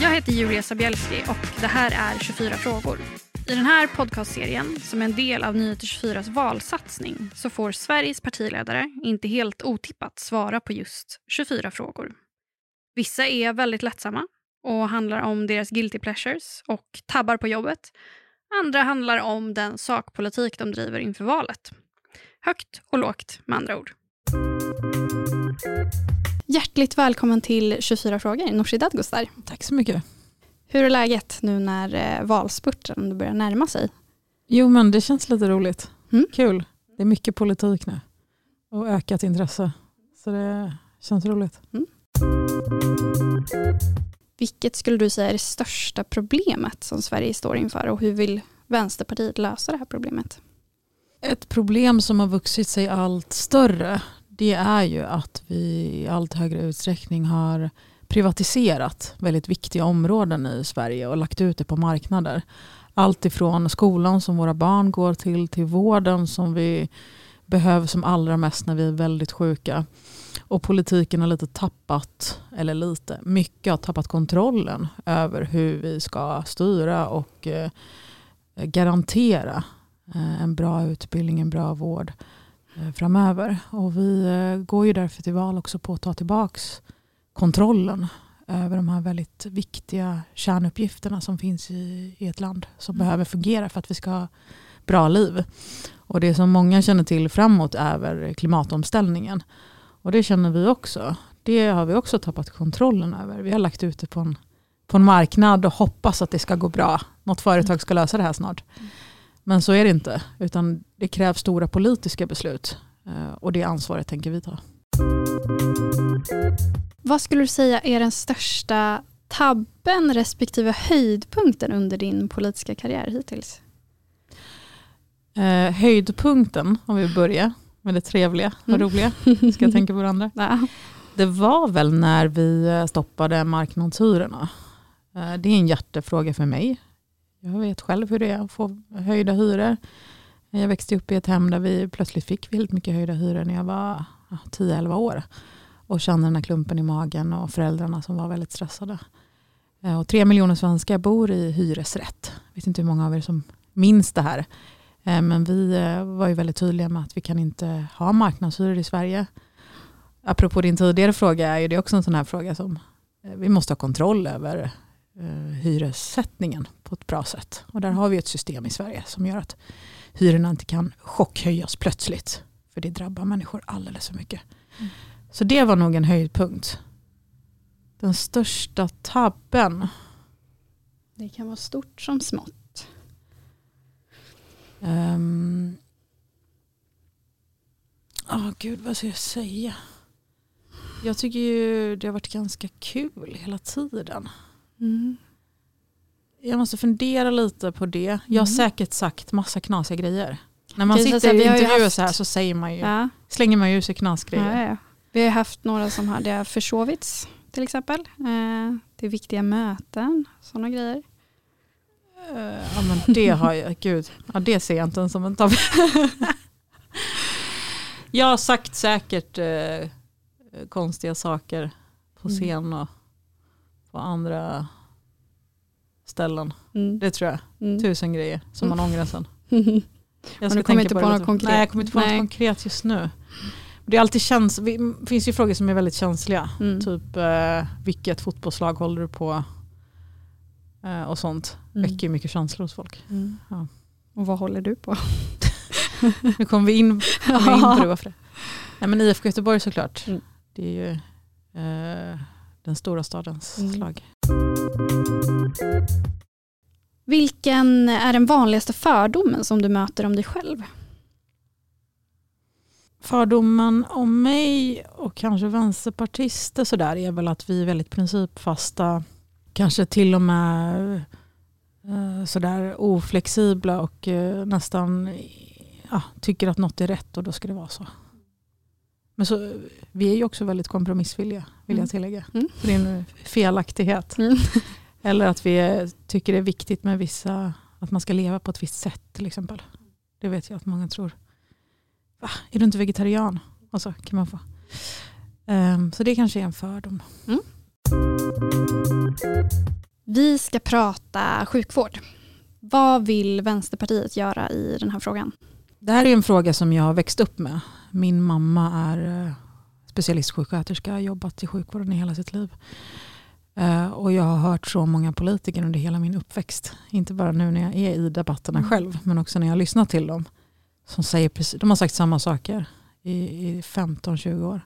Jag heter Julia Sabielski och det här är 24 frågor. I den här podcastserien, som är en del av Nyheter 24s valsatsning, så får Sveriges partiledare, inte helt otippat, svara på just 24 frågor. Vissa är väldigt lättsamma och handlar om deras guilty pleasures och tabbar på jobbet. Andra handlar om den sakpolitik de driver inför valet. Högt och lågt med andra ord. Hjärtligt välkommen till 24 frågor, Nooshi Dadgostar. Tack så mycket. Hur är läget nu när eh, valspurten börjar närma sig? Jo men det känns lite roligt. Mm. Kul. Det är mycket politik nu och ökat intresse. Så det känns roligt. Vilket skulle du säga är det största problemet som Sverige står inför och hur vill Vänsterpartiet lösa det här problemet? Ett problem som har vuxit sig allt större det är ju att vi i allt högre utsträckning har privatiserat väldigt viktiga områden i Sverige och lagt ut det på marknader. Allt ifrån skolan som våra barn går till till vården som vi behöver som allra mest när vi är väldigt sjuka. Och politiken har lite tappat, eller lite, mycket har tappat kontrollen över hur vi ska styra och eh, garantera eh, en bra utbildning, en bra vård eh, framöver. Och vi eh, går ju därför till val också på att ta tillbaks kontrollen över de här väldigt viktiga kärnuppgifterna som finns i, i ett land som Mm. behöver fungera för att vi ska ha bra liv. Och det som många känner till framåt är väl klimatomställningen. Och det känner vi också. Det har vi också tappat kontrollen över. Vi har lagt ut det på en, på en marknad och hoppas att det ska gå bra. Något företag ska lösa det här snart. Men så är det inte. Utan det krävs stora politiska beslut. Eh, Och det ansvaret tänker vi ta. Vad skulle du säga är den största tabben respektive höjdpunkten under din politiska karriär hittills? Eh, höjdpunkten, om vi börjar med det trevliga och Mm. roliga, ska jag tänka på varandra. Ja. Det var väl när vi stoppade marknadshyrorna. Eh, Det är en hjärtefråga för mig. Jag vet själv hur det är att få höjda hyror. Jag växte upp i ett hem där vi plötsligt fick väldigt mycket höjda hyror när jag var 10-11 år. Och kände den här klumpen i magen och föräldrarna som var väldigt stressade. Eh, och tre miljoner svenskar bor i hyresrätt. Jag vet inte hur många av er som minns det här. Eh, men vi eh, var ju väldigt tydliga med att vi kan inte ha marknadshyror i Sverige. Apropå din tidigare fråga är det också en sån här fråga som vi måste ha kontroll över hyressättningen på ett bra sätt. Och där har vi ett system i Sverige som gör att hyrorna inte kan chockhöjas plötsligt. För det drabbar människor alldeles för mycket. Mm. Så det var nog en höjdpunkt. Den största tabben. Det kan vara stort som smått. Um, oh, gud, vad ska jag säga? Jag tycker ju det har varit ganska kul hela tiden. Mm. Jag måste fundera lite på det. Jag har Mm. säkert sagt massa knasiga grejer. När man sitter i intervjuer haft- så här så säger man ju, Ja. slänger man ju sig knasgrejer. Ja, ja. Vi har haft några som hade försovits till exempel. Eh, Det är viktiga möten, sådana grejer. Eh, Ja men det har jag, gud, ja, det ser jag inte ens som en tabbe. jag har sagt säkert eh, konstiga saker på Mm. scen och på andra ställen. Mm. Det tror jag. Mm. Tusen grejer som man ångrar sen. Jag kommer tänka inte på på det något lite. konkret? Nej, jag kommer inte på Nej. något konkret just nu. Det är alltid käns vi- finns ju frågor som är väldigt känsliga. Mm. Typ eh, vilket fotbollslag håller du på? Eh, och sånt. Mm. Väcker mycket känslor hos folk. Mm. Ja. Och vad håller du på? Nu kommer vi in, kommer vi in på det. Varför det? Nej, men IFK Göteborg såklart. Mm. Det är ju eh, den stora stadens Mm. slag. Vilken är den vanligaste fördomen som du möter om dig själv? Fördomen om mig och kanske vänsterpartister så där är väl att vi är väldigt principfasta. Kanske till och med eh, sådär oflexibla och eh, nästan ja, tycker att något är rätt och då ska det vara så. Men så, vi är ju också väldigt kompromissvilliga vill Mm. jag tillägga. Mm. Det är en felaktighet. Mm. Eller att vi tycker det är viktigt med vissa, att man ska leva på ett visst sätt till exempel. Det vet jag att många tror. Va, är du inte vegetarian? Och så kan man få. Ehm, så det kanske är en fördom. Vi ska prata sjukvård. Vad vill Vänsterpartiet göra i den här frågan? Det här är en fråga som jag har växt upp med. Min mamma är eh, specialistsjuksköterska, har jobbat i sjukvården i hela sitt liv. Eh, Och jag har hört så många politiker under hela min uppväxt. Inte bara nu när jag är i debatterna Mm. själv, men också när jag lyssnar till dem. Som säger precis, de har sagt samma saker i, i 15-20 år.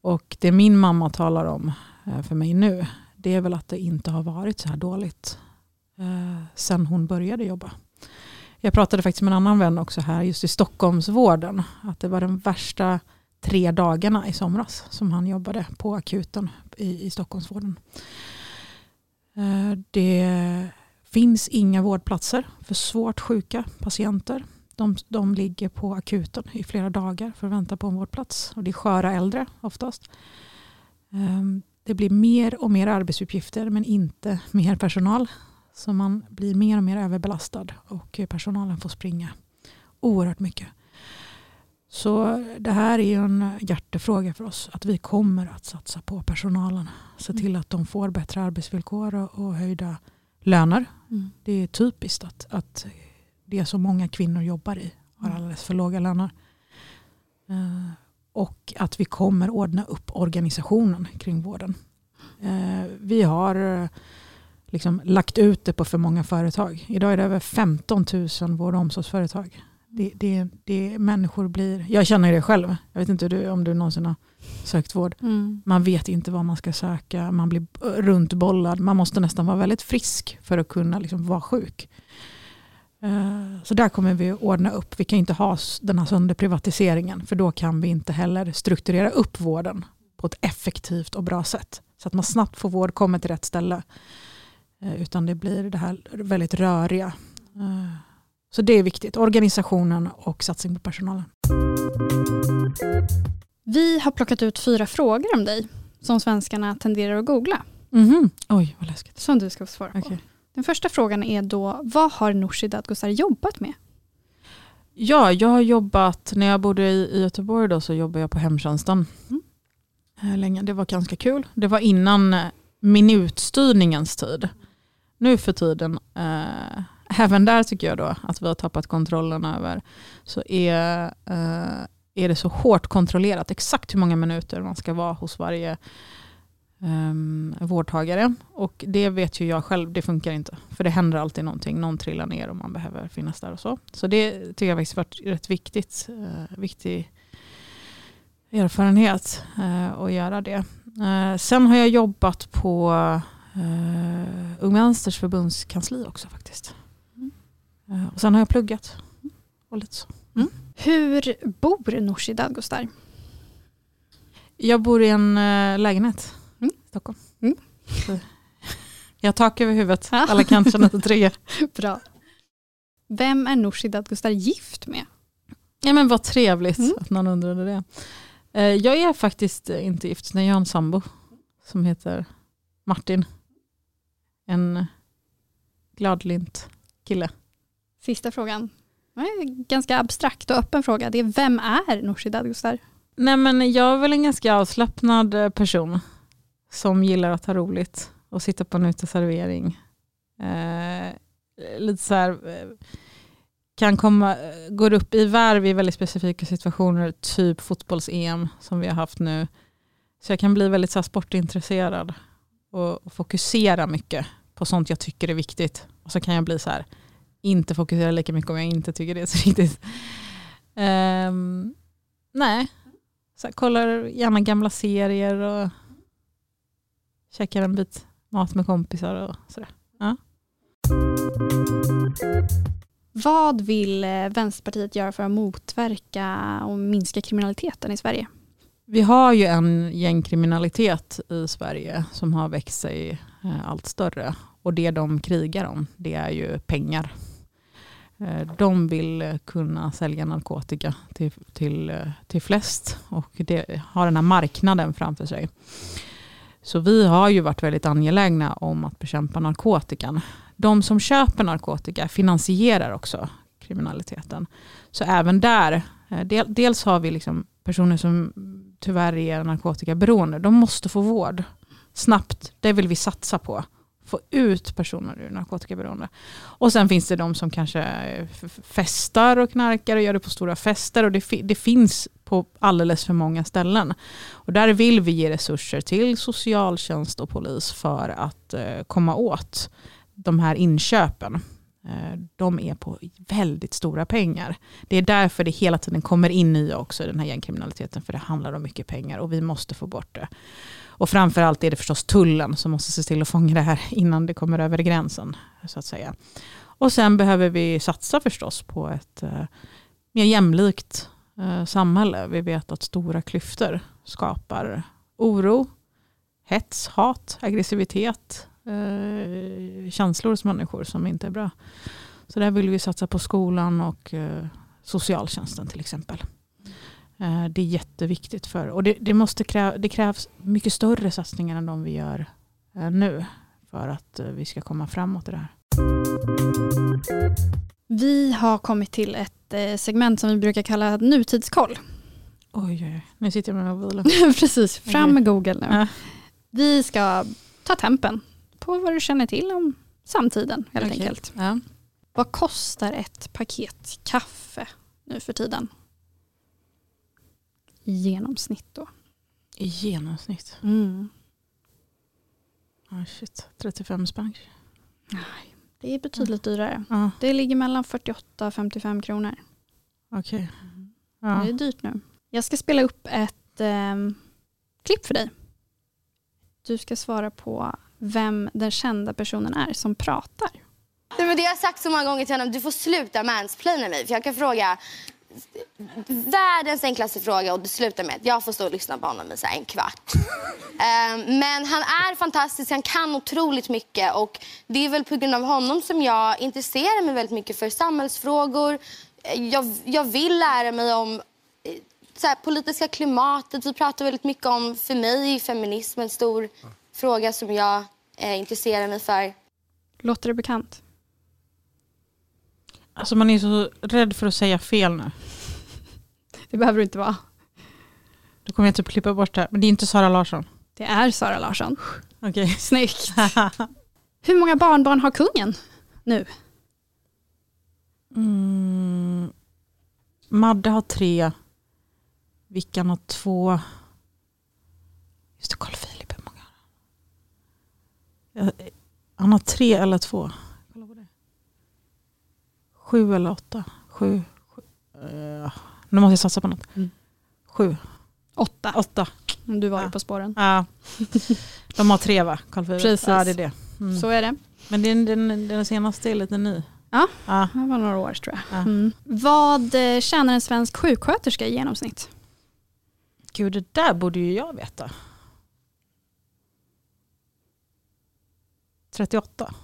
Och det min mamma talar om eh, för mig nu, det är väl att det inte har varit så här dåligt eh, sen hon började jobba. Jag pratade faktiskt med en annan vän också här just i Stockholmsvården. Att det var den värsta tre dagarna i somras som han jobbade på akuten i, i Stockholmsvården. Eh, det finns inga vårdplatser för svårt sjuka patienter. De, de ligger på akuten i flera dagar för att vänta på en vårdplats. Och det är sköra äldre oftast. Eh, det blir mer och mer arbetsuppgifter men inte mer personal. Så man blir mer och mer överbelastad och personalen får springa oerhört mycket. Så det här är en hjärtefråga för oss. Att vi kommer att satsa på personalen. Se till att de får bättre arbetsvillkor och, höjda löner. Det är typiskt att, att det så många kvinnor jobbar i har Mm. alldeles för låga löner. Eh, och att vi kommer ordna upp organisationen kring vården. Eh, vi har eh, liksom lagt ut det på för många företag. Idag är det över 15 000 vård och omsorgsföretag. Det, det, det, människor blir, jag känner det själv, jag vet inte du, om du någonsin har sökt vård. Mm. Man vet inte vad man ska söka, man blir runtbollad, man måste nästan vara väldigt frisk för att kunna liksom vara sjuk. Eh, Så där kommer vi att ordna upp. Vi kan inte ha den här sönderprivatiseringen för då kan vi inte heller strukturera upp vården på ett effektivt och bra sätt. Så att man snabbt får vård, kommer till rätt ställe. Eh, Utan det blir det här väldigt röriga. Eh, Så det är viktigt. Organisationen och satsning på personalen. Vi har plockat ut fyra frågor om dig som svenskarna tenderar att googla. Mhm. Oj, vad läskigt. Som du ska få svara på. Den första frågan är då, vad har Nooshi Dadgostar jobbat med? Ja, jag har jobbat, när jag bodde i, Göteborg då, så jobbade jag på hemtjänsten. Mm. Eh, Länge. Det var ganska kul. Det var innan minutstyrningens tid. Nu för tiden, eh, även där tycker jag då att vi har tappat kontrollen över, så är, eh, är det så hårt kontrollerat exakt hur många minuter man ska vara hos varje um, vårdtagare. Och det vet ju jag själv, det funkar inte. För det händer alltid någonting, någon trillar ner och man behöver finnas där och så. Så det tycker jag faktiskt varit rätt viktigt, uh, viktig erfarenhet uh, att göra det. Uh, sen har jag jobbat på uh, Ung Vänsters förbundskansli också faktiskt. Uh, och sen har jag pluggat. Och lite så. Hur bor Nooshi Dadgostar? Jag bor i en uh, lägenhet Mm. i Stockholm. Mm. Jag har tak över huvudet, alla kan känna sig trygga. Bra. Vem är Nooshi Dadgostar gift med? Ja, men vad trevligt Mm. att någon undrade det. Eh, Jag är faktiskt eh, inte gift, utan jag har en sambo som heter Martin. En gladlynt kille. Sista frågan. Det är en Ganska abstrakt och öppen fråga. Det är vem är Nooshi Dadgostar? Nej, men jag är väl en ganska avslappnad eh, person som gillar att ha roligt och sitta på en uteservering. Eh, lite så här, eh, kan komma, eh, går upp i varv i väldigt specifika situationer, typ fotbolls-EM som vi har haft nu. Så jag kan bli väldigt så sportintresserad och, fokusera mycket på sånt jag tycker är viktigt. Och så kan jag bli så här, inte fokusera lika mycket om jag inte tycker det är så viktigt. Um, nej, så här, kollar gärna gamla serier och käkar en bit mat med kompisar och sådär. Vad vill eh, Vänsterpartiet göra för att motverka och minska kriminaliteten i Sverige? Vi har ju en gängkriminalitet i Sverige som har växt sig eh, allt större. Och det de krigar om det är ju pengar. Eh, de vill kunna sälja narkotika till, till, eh, till flest och det, har den här marknaden framför sig. Så vi har ju varit väldigt angelägna om att bekämpa narkotikan. De som köper narkotika finansierar också kriminaliteten. Så även där, dels har vi liksom personer som tyvärr är narkotikaberoende, de måste få vård snabbt. Det vill vi satsa på. Få ut personer ur narkotikaberoende. Och sen finns det de som kanske eh, festar och knarkar och gör det på stora fester. Och det, det finns på alldeles för många ställen. Och där vill vi ge resurser till socialtjänst och polis för att eh, komma åt de här inköpen. Eh, de är på väldigt stora pengar. Det är därför det hela tiden kommer in nya också i den här gängkriminaliteten. För det handlar om mycket pengar och vi måste få bort det. Och framförallt är det förstås tullen som måste se till att fånga det här innan det kommer över gränsen. så att säga. Och sen behöver vi satsa förstås på ett eh, mer jämlikt eh, samhälle. Vi vet att stora klyftor skapar oro, hets, hat, aggressivitet, eh, känslor hos människor som inte är bra. Så där vill vi satsa på skolan och eh, socialtjänsten till exempel. Eh, det är jätteviktigt för, och det, det, måste kräv, det krävs mycket större satsningar än de vi gör nu för att vi ska komma framåt i det här. Vi har kommit till ett segment som vi brukar kalla nutidskoll. Oj, oj, nu sitter jag med mobilen. Precis, fram med Google nu. Ja. Vi ska ta tempen på vad du känner till om samtiden helt okay. enkelt. Ja. Vad kostar ett paket kaffe nu för tiden? I genomsnitt då. I genomsnitt? Mm. Oh shit, 35 spänn? Nej, det är betydligt mm. dyrare. Mm. Det ligger mellan 48 och 55 kronor. Okej. Okay. Ja. Det är dyrt nu. Jag ska spela upp ett eh, klipp för dig. Du ska svara på vem den kända personen är som pratar. Nej, men det har jag sagt så många gånger till honom. Du får sluta mansplaina mig. För jag kan fråga världens enklaste fråga och det slutar med att jag får stå och lyssna på honom i så en kvart. um, men han är fantastisk, han kan otroligt mycket och det är väl på grund av honom som jag intresserar mig väldigt mycket för samhällsfrågor. Jag, jag vill lära mig om eh, så här, politiska klimatet. Vi pratar väldigt mycket om, för mig är feminism en stor fråga som jag eh, intresserar mig för. Låter det bekant? Alltså man är så rädd för att säga fel nu. Det behöver du inte vara. Då kommer jag typ klippa bort det här. Men det är inte Sara Larsson. Det är Sara Larsson. Okej. Okay. Snyggt. Hur många barnbarn har kungen nu? Mm. Madde har tre. Vickan har två. Just det, Carl Philip Han har tre eller två. Kolla på det. Sju eller åtta. Sju. sju. Uh. Nu måste jag satsa på något. Mm. Sju. Åtta. Åtta. Du var ju på spåren. Ja. De har tre va? Carl Precis. Ja, det är det. Mm. Så är det. Men den, den, den senaste är lite ny. Ja, ja. det var några år tror jag. Ja. Mm. Vad eh, tjänar en svensk sjuksköterska i genomsnitt? Gud, det där borde ju jag veta. 38.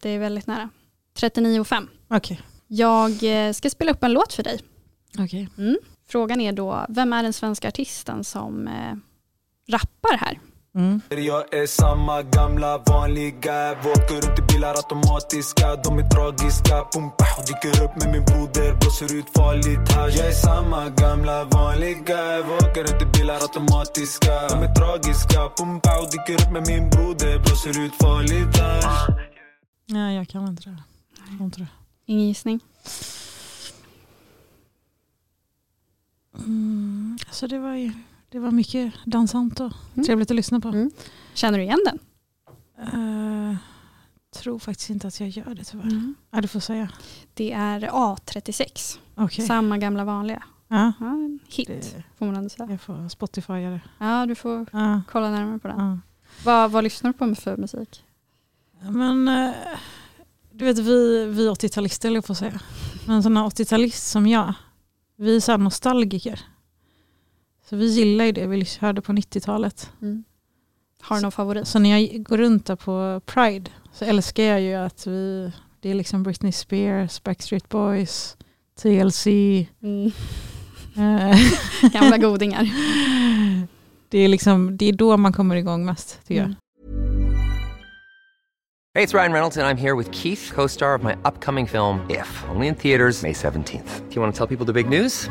Det är väldigt nära. 39,5. Okej. Okay. Jag eh, ska spela upp en låt för dig. Okay. Mm. Frågan är då, vem är den svenska artisten som eh, rappar här? Mm. Jag är samma gamla vanliga. Åker runt i bilar automatiska. De är tragiska. Pumpa och dyker upp med min broder Blåser ut farligt här. Jag är samma gamla vanliga. Åker runt i bilar automatiska. De är tragiska. Pumpa och dyker upp med min broder Blåser ut farligt här. Nej, jag kan inte det. Jag inte det. Ingen gissning? Mm, alltså det, var det var mycket dansant och mm. trevligt att lyssna på. Mm. Känner du igen den? Uh, tror faktiskt inte att jag gör det tyvärr. Mm. Ja, du får säga. Det är A36. Okay. Samma gamla vanliga. Ja. ja en hit det, får man ändå säga. Jag får Spotify det. Ja, du får ja. kolla närmare på den. Ja. Vad, vad lyssnar du på för musik? Men... Uh, Du vet vi, vi 80-talister, eller på att säga. Men sådana 80-talist som jag, vi är så nostalgiker. Så vi gillar ju det vi hörde på 90-talet. Mm. Har du någon favorit? Så när jag går runt där på Pride så älskar jag ju att vi, det är liksom Britney Spears, Backstreet Boys, TLC. Mm. eh, Gamla godingar. det, är liksom, det är då man kommer igång mest tycker jag. Mm. Hey, it's Ryan Reynolds, and I'm here with Keith, co star of my upcoming film, If, only in theaters, May 17th. Do you want to tell people the big news?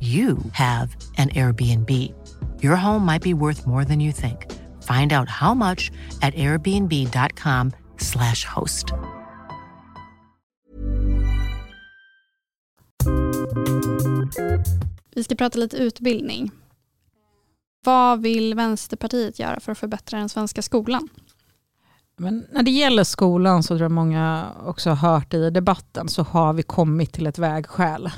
you have an Airbnb. Your home might be worth more than you think. Find out how much at airbnb.com/slash host. Vi ska prata lite utbildning. Vad vill Vänsterpartiet göra för att förbättra den svenska skolan? Men när det gäller skolan så tror jag många också har hört i debatten så har vi kommit till ett vägskäl.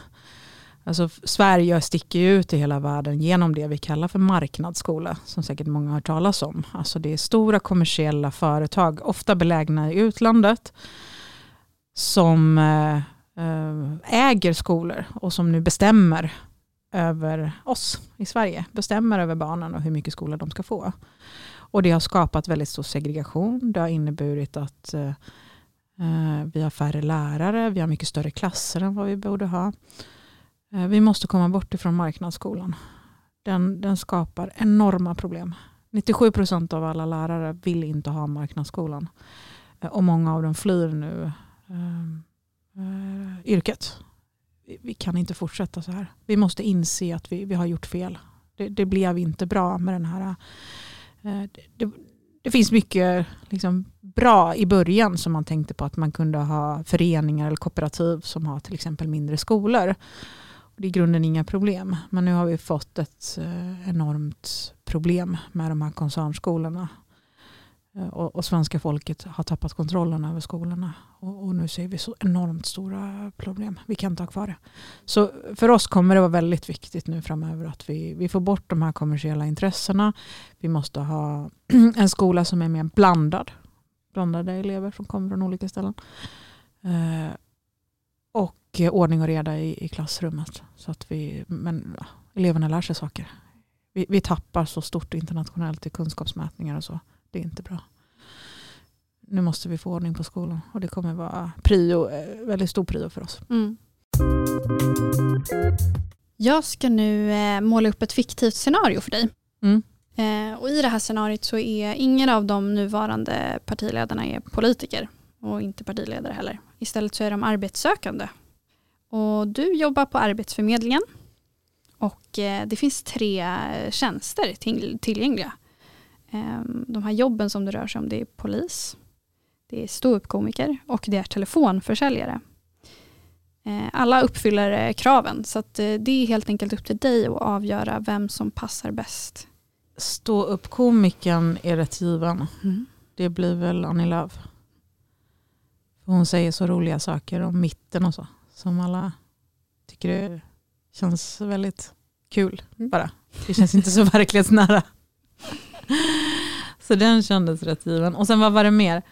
Alltså, Sverige sticker ut i hela världen genom det vi kallar för marknadsskola, som säkert många har hört talas om. Alltså det är stora kommersiella företag, ofta belägna i utlandet, som eh, eh, äger skolor och som nu bestämmer över oss i Sverige, bestämmer över barnen och hur mycket skola de ska få. Och det har skapat väldigt stor segregation. Det har inneburit att eh, eh vi har färre lärare, vi har mycket större klasser än vad vi borde ha. Eh, vi måste komma bort ifrån marknadsskolan. Den, den skapar enorma problem. 97 procent av alla lärare vill inte ha marknadsskolan. Eh, och många av dem flyr nu eh, eh, yrket. Vi, vi, kan inte fortsätta så här. Vi måste inse att vi, vi har gjort fel. Det, det blev inte bra med den här. Eh, det, det, finns mycket liksom, bra i början som man tänkte på att man kunde ha föreningar eller kooperativ som har till exempel mindre skolor. Det är i grunden inga problem. Men nu har vi fått ett eh, enormt problem med de här koncernskolorna. Eh, och, och svenska folket har tappat kontrollen över skolorna. Och, och, nu ser vi så enormt stora problem. Vi kan inte ha kvar det. Så för oss kommer det vara väldigt viktigt nu framöver att vi, vi får bort de här kommersiella intressena. Vi måste ha en skola som är mer blandad. Blandade elever som kommer från olika ställen. Eh, och ordning och reda i, i klassrummet. Så att vi, men ja, eleverna lär sig saker. Vi, vi tappar så stort internationellt i kunskapsmätningar och så. Det är inte bra. Nu måste vi få ordning på skolan och det kommer vara prio, eh, väldigt stor prio för oss. Mm. Jag ska nu eh, måla upp ett fiktivt scenario för dig. Mm. Eh, och I det här scenariot så är ingen av de nuvarande partiledarna är politiker och inte partiledare heller. Istället så är de arbetssökande och du jobbar på Arbetsförmedlingen och eh, det finns tre tjänster tillgängliga. Ehm, de här jobben som det rör sig om det är polis, det är ståuppkomiker och det är telefonförsäljare. Eh, alla uppfyller eh, kraven så det är helt enkelt upp till dig att avgöra vem som passar bäst. Ståuppkomikern är rätt given. Mm. Det blir väl Annie Lööf. Hon säger så roliga saker om mitten och så som alla tycker det känns väldigt kul mm. bara. Det känns inte så verklighetsnära. så den kändes rätt given. Och sen vad var det mer?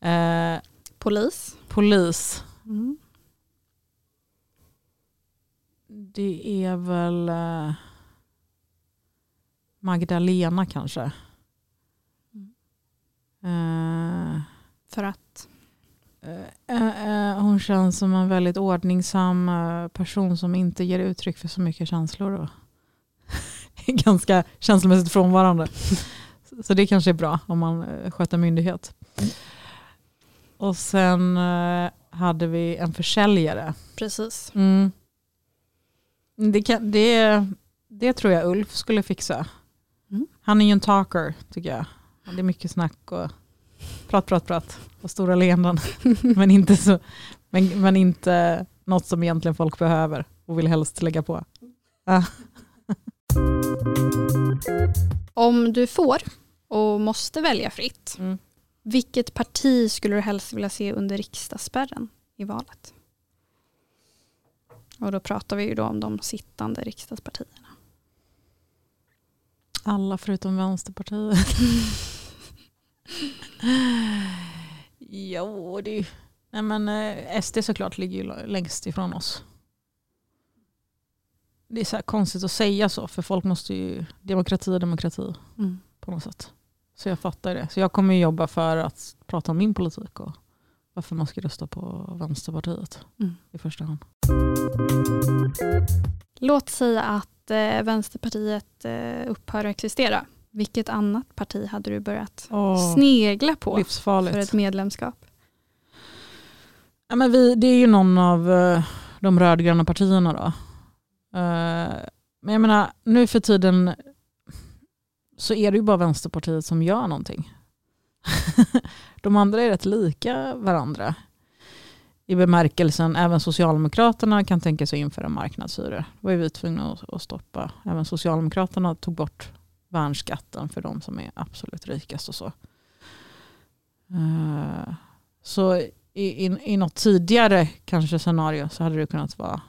Eh, polis. Polis. Mm. Det är väl eh, Magdalena kanske. Mm. Eh, För att? Eh, eh, hon känns som en väldigt ordningsam eh, person som inte ger uttryck för så mycket känslor. ganska känslomässigt frånvarande. Så det kanske är bra om man sköter myndighet. Och sen hade vi en försäljare. Precis. Mm. Det, kan, det, det tror jag Ulf skulle fixa. Mm. Han är ju en talker tycker jag. Det är mycket snack och prat, prat, prat och stora leenden. men, inte så, men, men inte något som egentligen folk behöver och vill helst lägga på. Ah. Om du får och måste välja fritt, Mm. vilket parti skulle du helst vilja se under riksdagsspärren i valet? Och då pratar vi ju då om de sittande riksdagspartierna. Alla förutom Vänsterpartiet. jo, det är ju... Nej men eh, SD såklart ligger ju längst ifrån oss. Det är så konstigt att säga så, för folk måste ju... Demokrati är demokrati Mm. på något sätt. Så jag fattar det. Så jag kommer jobba för att prata om min politik och varför man ska rösta på Vänsterpartiet Mm. i första hand. Låt säga att eh, Vänsterpartiet eh, upphör att existera. Vilket annat parti hade du börjat Åh, snegla på för ett medlemskap? Ja, men vi, det är ju någon av eh, de rödgröna partierna då. Eh, men jag menar, nu för tiden så är det ju bara Vänsterpartiet som gör någonting. de andra är rätt lika varandra. I bemärkelsen, även Socialdemokraterna kan tänka sig införa marknadshyror. Det var vi tvungna att stoppa. Även Socialdemokraterna tog bort värnskatten för de som är absolut rikast och så. Eh, så i, i, i något tidigare kanske scenario så hade det kunnat vara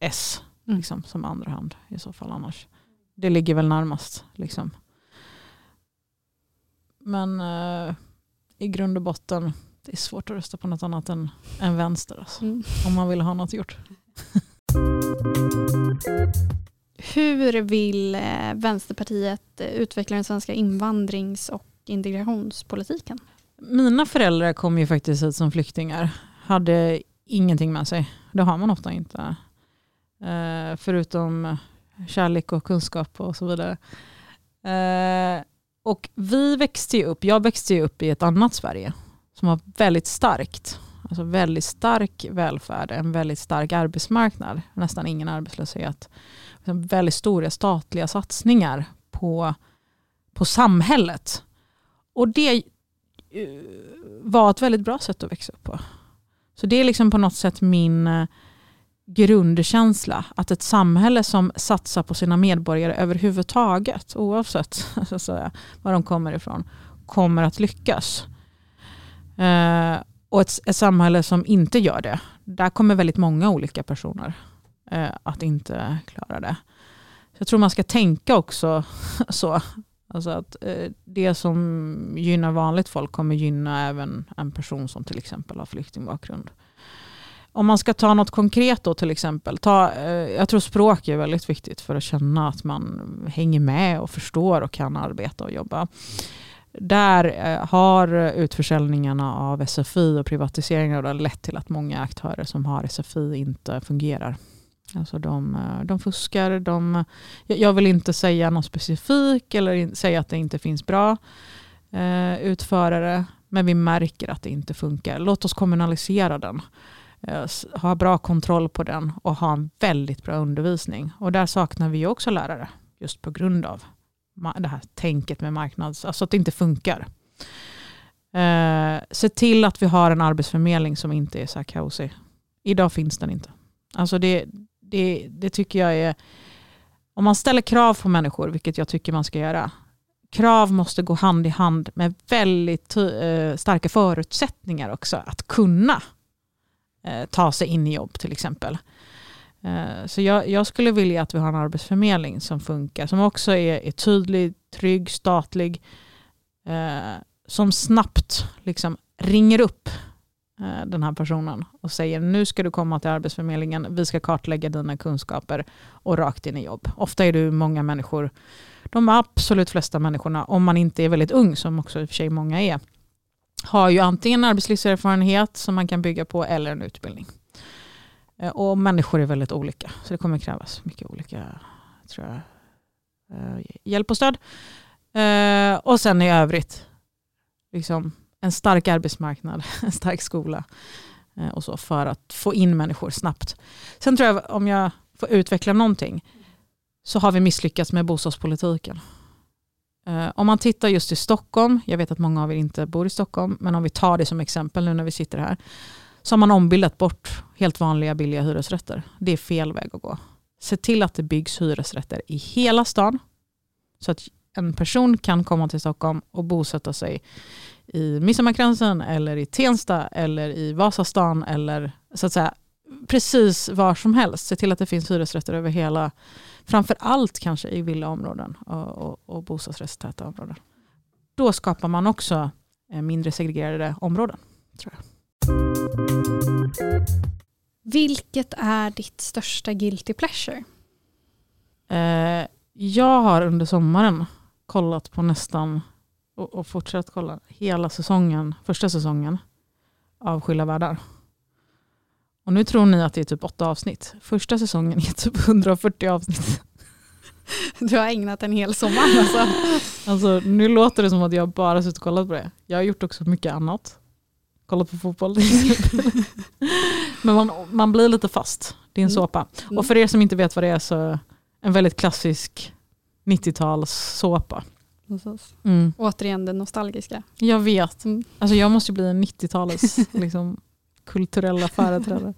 S Mm. liksom, som andra hand i så fall annars. Det ligger väl närmast. Liksom. Men eh, i grund och botten, det är svårt att rösta på något annat än, än vänster. Alltså, Mm. om man vill ha något gjort. Hur vill eh, Vänsterpartiet eh, utveckla den svenska invandrings och integrationspolitiken? Mina föräldrar kom ju faktiskt hit som flyktingar. Hade ingenting med sig. Det har man ofta inte. Eh, förutom kärlek och kunskap och så vidare. Och vi växte ju upp, jag växte ju upp i ett annat Sverige som var väldigt starkt. Alltså väldigt stark välfärd, en väldigt stark arbetsmarknad, nästan ingen arbetslöshet. Väldigt stora statliga satsningar på, på samhället. Och det eh, var ett väldigt bra sätt att växa upp på. Så det är liksom på något sätt min eh, grundkänsla. Att ett samhälle som satsar på sina medborgare överhuvudtaget, oavsett så att säga, var de kommer ifrån, kommer att lyckas. Eh, och ett, ett samhälle som inte gör det, där kommer väldigt många olika personer Eh, att inte klara det. Så jag tror man ska tänka också så. Alltså att eh, det som gynnar vanligt folk kommer gynna även en person som till exempel har flyktingbakgrund. Om man ska ta något konkret då till exempel. Ta, eh, jag tror språk är väldigt viktigt för att känna att man hänger med och förstår och kan arbeta och jobba. Där har utförsäljningarna av SFI och privatiseringar lett till att många aktörer som har SFI inte fungerar. Alltså de, eh, de fuskar. De, jag- vill inte säga något specifikt eller säga att det inte finns bra eh, utförare. Men vi märker att det inte funkar. Låt oss kommunalisera den. Eh, ha bra kontroll på den och ha en väldigt bra undervisning. Och där saknar vi också lärare. Just på grund av det här tänket med marknads... Alltså att det inte funkar. Eh, se till att vi har en arbetsförmedling som inte är så här kaosig. Idag finns den inte. Alltså det, det, det tycker jag är... Om man ställer krav på människor, vilket jag tycker man ska göra. Krav måste gå hand i hand med väldigt eh, starka förutsättningar också. Att kunna eh, ta sig in i jobb till exempel. Eh, så jag, jag skulle vilja att vi har en arbetsförmedling som funkar. Som också är, är tydlig, trygg, statlig. Eh, som snabbt liksom ringer upp Eh, den här personen och säger nu ska du komma till Arbetsförmedlingen, vi ska kartlägga dina kunskaper och rakt in i jobb. Ofta är det många människor, de absolut flesta människorna, om man inte är väldigt ung, som också i och för sig många är, har ju antingen arbetslivserfarenhet som man kan bygga på eller en utbildning. Eh, och människor är väldigt olika, så det kommer krävas mycket olika tror jag, eh, hjälp och stöd. Och sen i övrigt, liksom, en stark arbetsmarknad, en stark skola eh, och så för att få in människor snabbt. Sen tror jag, om jag får utveckla någonting, så har vi misslyckats med bostadspolitiken. Eh, om man tittar just i Stockholm, jag vet att många av er inte bor i Stockholm, men om vi tar det som exempel nu när vi sitter här, så har man ombildat bort helt vanliga billiga hyresrätter. Det är fel väg att gå. Se till att det byggs hyresrätter i hela stan, så att en person kan komma till Stockholm och bosätta sig i Midsommarkransen eller i Tensta eller i Vasastan eller så att säga precis var som helst. Se till att det finns hyresrätter över hela, framför allt kanske i villaområden och, och, och bostadsrättstäta områden. Då skapar man också eh, mindre segregerade områden. Tror jag. Vilket är ditt största guilty pleasure? Eh, jag har under sommaren kollat på nästan, och, och fortsatt kolla, hela säsongen, första säsongen av Skilda världar. Och nu tror ni att det är typ åtta avsnitt. Första säsongen är typ 140 avsnitt. Du har ägnat en hel sommar alltså. Alltså, nu låter det som att jag bara suttit och kollat på det. Jag har gjort också mycket annat. Kollat på fotboll. Men man, man blir lite fast. Det är en Mm. såpa. Mm. Och för er som inte vet vad det är så en väldigt klassisk 90-tals såpa. Mm. Återigen det nostalgiska. Jag vet. Mm. Alltså jag måste bli en 90-talets liksom, kulturella företrädare.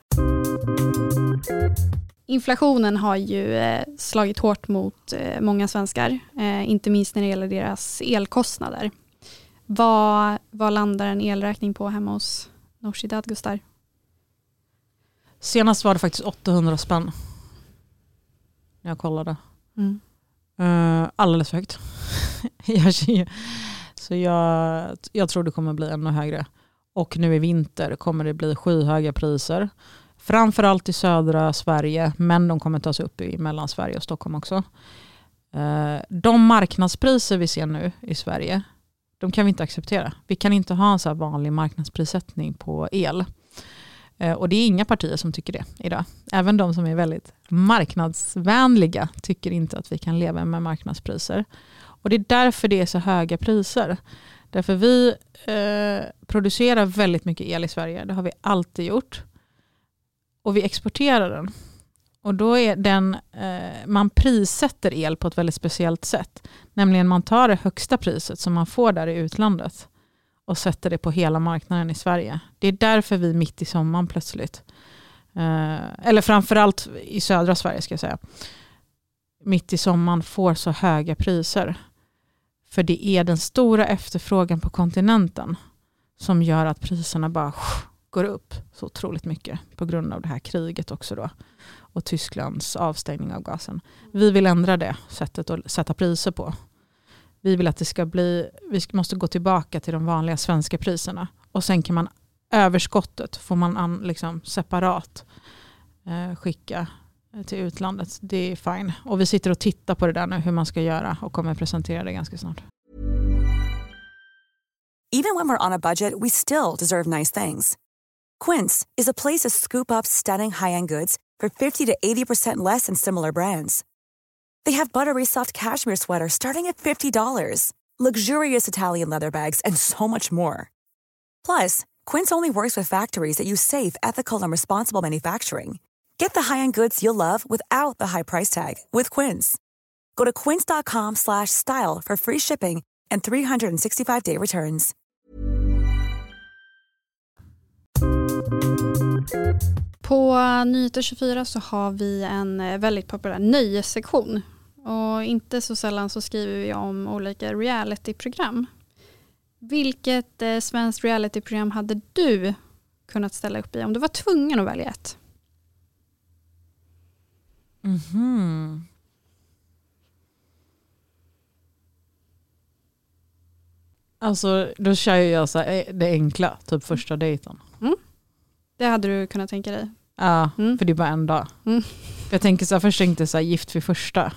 Inflationen har ju eh, slagit hårt mot eh, många svenskar, eh, inte minst när det gäller deras elkostnader. Vad, vad landar en elräkning på hemma hos Nooshi Dadgostar? Senast var det faktiskt 800 spänn. När jag kollade. Mm. Uh, alldeles för högt. jag, så jag, jag tror det kommer bli ännu högre. Och nu i vinter kommer det bli skyhöga priser. Framförallt i södra Sverige, men de kommer tas upp i Mellansverige och Stockholm också. Eh, de marknadspriser vi ser nu i Sverige, de kan vi inte acceptera. Vi kan inte ha en så här vanlig marknadsprissättning på el. Eh, och det är inga partier som tycker det idag. Även de som är väldigt marknadsvänliga tycker inte att vi kan leva med marknadspriser. Och det är därför det är så höga priser. Därför vi eh, producerar väldigt mycket el i Sverige. Det har vi alltid gjort. Och vi exporterar den. Och då är den, eh, man prissätter el på ett väldigt speciellt sätt. Nämligen man tar det högsta priset som man får där i utlandet och sätter det på hela marknaden i Sverige. Det är därför vi mitt i sommaren plötsligt, eh, eller framförallt i södra Sverige ska jag säga, mitt i sommaren får så höga priser. För det är den stora efterfrågan på kontinenten som gör att priserna bara går upp så otroligt mycket på grund av det här kriget också då och Tysklands avstängning av gasen. Vi vill ändra det sättet att sätta priser på. Vi vill att det ska bli, vi måste gå tillbaka till de vanliga svenska priserna och sen kan man överskottet får man an, liksom separat eh, skicka till utlandet. Det är fine. Och vi sitter och tittar på det där nu hur man ska göra och kommer presentera det ganska snart. Even when we're on a budget, we still deserve nice things. Quince is a place to scoop up stunning high-end goods for 50 to 80% less than similar brands. They have buttery soft cashmere sweaters starting at $50, luxurious Italian leather bags, and so much more. Plus, Quince only works with factories that use safe, ethical, and responsible manufacturing. Get the high-end goods you'll love without the high price tag with Quince. Go to quince.com slash style for free shipping and 365-day returns. På Nyheter 24 så har vi en eh, väldigt populär nöjessektion. Och inte så sällan så skriver vi om olika realityprogram. Vilket eh, svenskt realityprogram hade du kunnat ställa upp i om du var tvungen att välja ett? Mhm. Alltså då kör jag så här, eh, det enkla, typ första dejten. Det hade du kunnat tänka dig. Ja, Mm. för det är bara en dag. Mm. Jag tänker så här, först tänkte jag så här, gift vid första.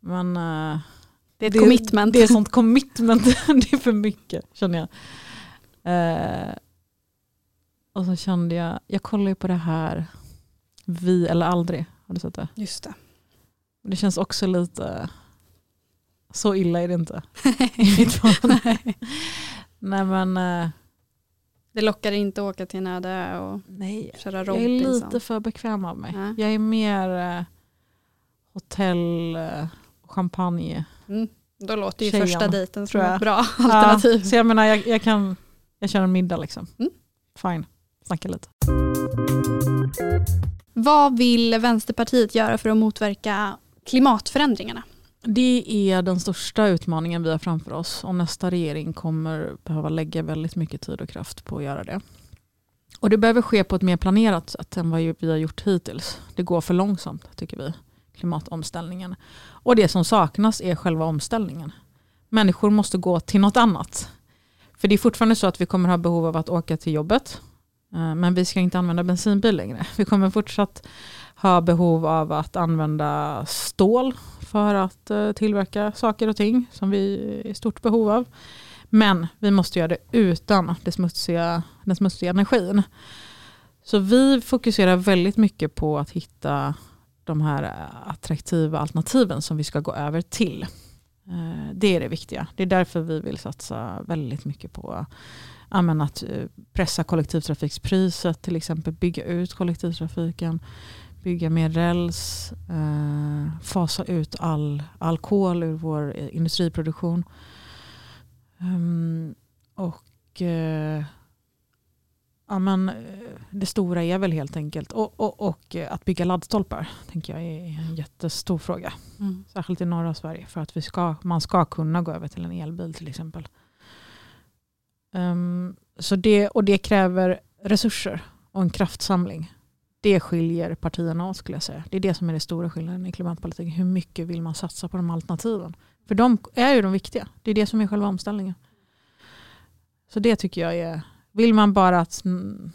Men eh, Det är ett commitment. Det är sånt commitment, det är för mycket känner jag. Eh, och så kände jag, jag kollar ju på det här, Vi eller aldrig, har du sett det? Just det. Det känns också lite, Så illa är det inte. Nej men eh, Det lockar inte att åka till en öde och nej, köra jag är Robinson. lite för bekväm av mig. Ja. Jag är mer eh, hotell, eh, champagne. Mm. Då låter ju Tjejen, första dejten som ett bra alternativ. Ja, så jag menar jag, jag kan, jag kör en middag liksom. Mm. Fine, snacka lite. Vad vill Vänsterpartiet göra för att motverka klimatförändringarna? Det är den största utmaningen vi har framför oss och nästa regering kommer behöva lägga väldigt mycket tid och kraft på att göra det. Och det behöver ske på ett mer planerat sätt än vad vi har gjort hittills. Det går för långsamt tycker vi, klimatomställningen. Och det som saknas är själva omställningen. Människor måste gå till något annat. För det är fortfarande så att vi kommer ha behov av att åka till jobbet. Eh, men vi ska inte använda bensinbil längre. Vi kommer fortsatt ha behov av att använda stål för att eh, tillverka saker och ting som vi är i stort behov av. Men vi måste göra det utan det smutsiga, den smutsiga energin. Så vi fokuserar väldigt mycket på att hitta de här eh, attraktiva alternativen som vi ska gå över till. Det är det viktiga. Det är därför vi vill satsa väldigt mycket på men att eh, pressa kollektivtrafikspriset, till exempel bygga ut kollektivtrafiken, bygga mer räls, eh, fasa ut all, all kol ur vår eh, industriproduktion. Ehm, och eh, ja, men, eh, det stora är väl helt enkelt och, och, och att bygga laddstolpar tänker jag är en jättestor fråga. Särskilt i norra Sverige för att vi ska, man ska kunna gå över till en elbil till exempel. Ehm, så det, och det kräver resurser och en kraftsamling. Det skiljer partierna åt skulle jag säga. Det är det som är den stora skillnaden i klimatpolitiken. Hur mycket vill man satsa på de alternativen? För de är ju de viktiga. Det är det som är själva omställningen. Så det tycker jag är, vill man bara att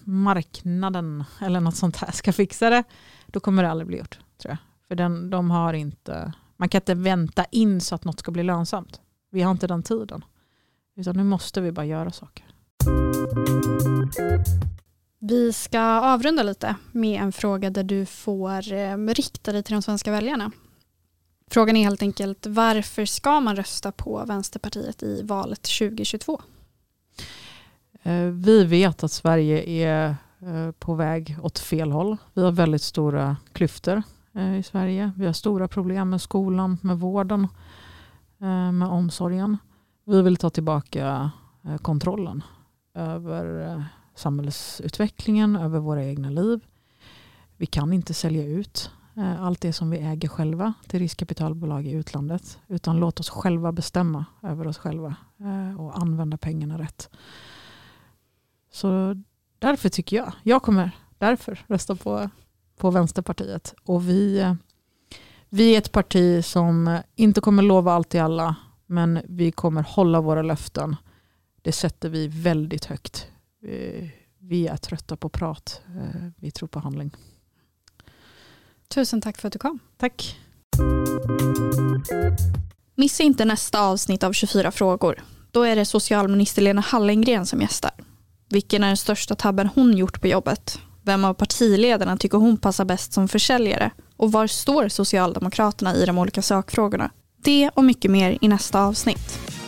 marknaden eller något sånt här ska fixa det, då kommer det aldrig bli gjort. Tror jag. För den, de har inte, man kan inte vänta in så att något ska bli lönsamt. Vi har inte den tiden. Utan nu måste vi bara göra saker. Vi ska avrunda lite med en fråga där du får ehm, rikta dig till de svenska väljarna. Frågan är helt enkelt varför ska man rösta på Vänsterpartiet i valet 2022? Eh, vi vet att Sverige är eh, på väg åt fel håll. Vi har väldigt stora klyftor eh, i Sverige. Vi har stora problem med skolan, med vården, med omsorgen. Vi vill ta tillbaka kontrollen över eh, samhällsutvecklingen, över våra egna liv. Vi kan inte sälja ut eh, allt det som vi äger själva till riskkapitalbolag i utlandet. Utan låt oss själva bestämma över oss själva eh, och använda pengarna rätt. Så därför tycker jag, jag kommer därför rösta på, på Vänsterpartiet. Och vi, vi är ett parti som inte kommer lova allt till alla, men vi kommer hålla våra löften. Det sätter vi väldigt högt. Vi, vi är trötta på prat, Eh, vi tror på handling. Tusen tack för att du kom. Tack. Missa inte nästa avsnitt av 24 frågor. Då är det socialminister Lena Hallengren som gästar. Vilken är den största tabben hon gjort på jobbet? Vem av partiledarna tycker hon passar bäst som försäljare? Och var står Socialdemokraterna i de olika sakfrågorna? Det och mycket mer i nästa avsnitt.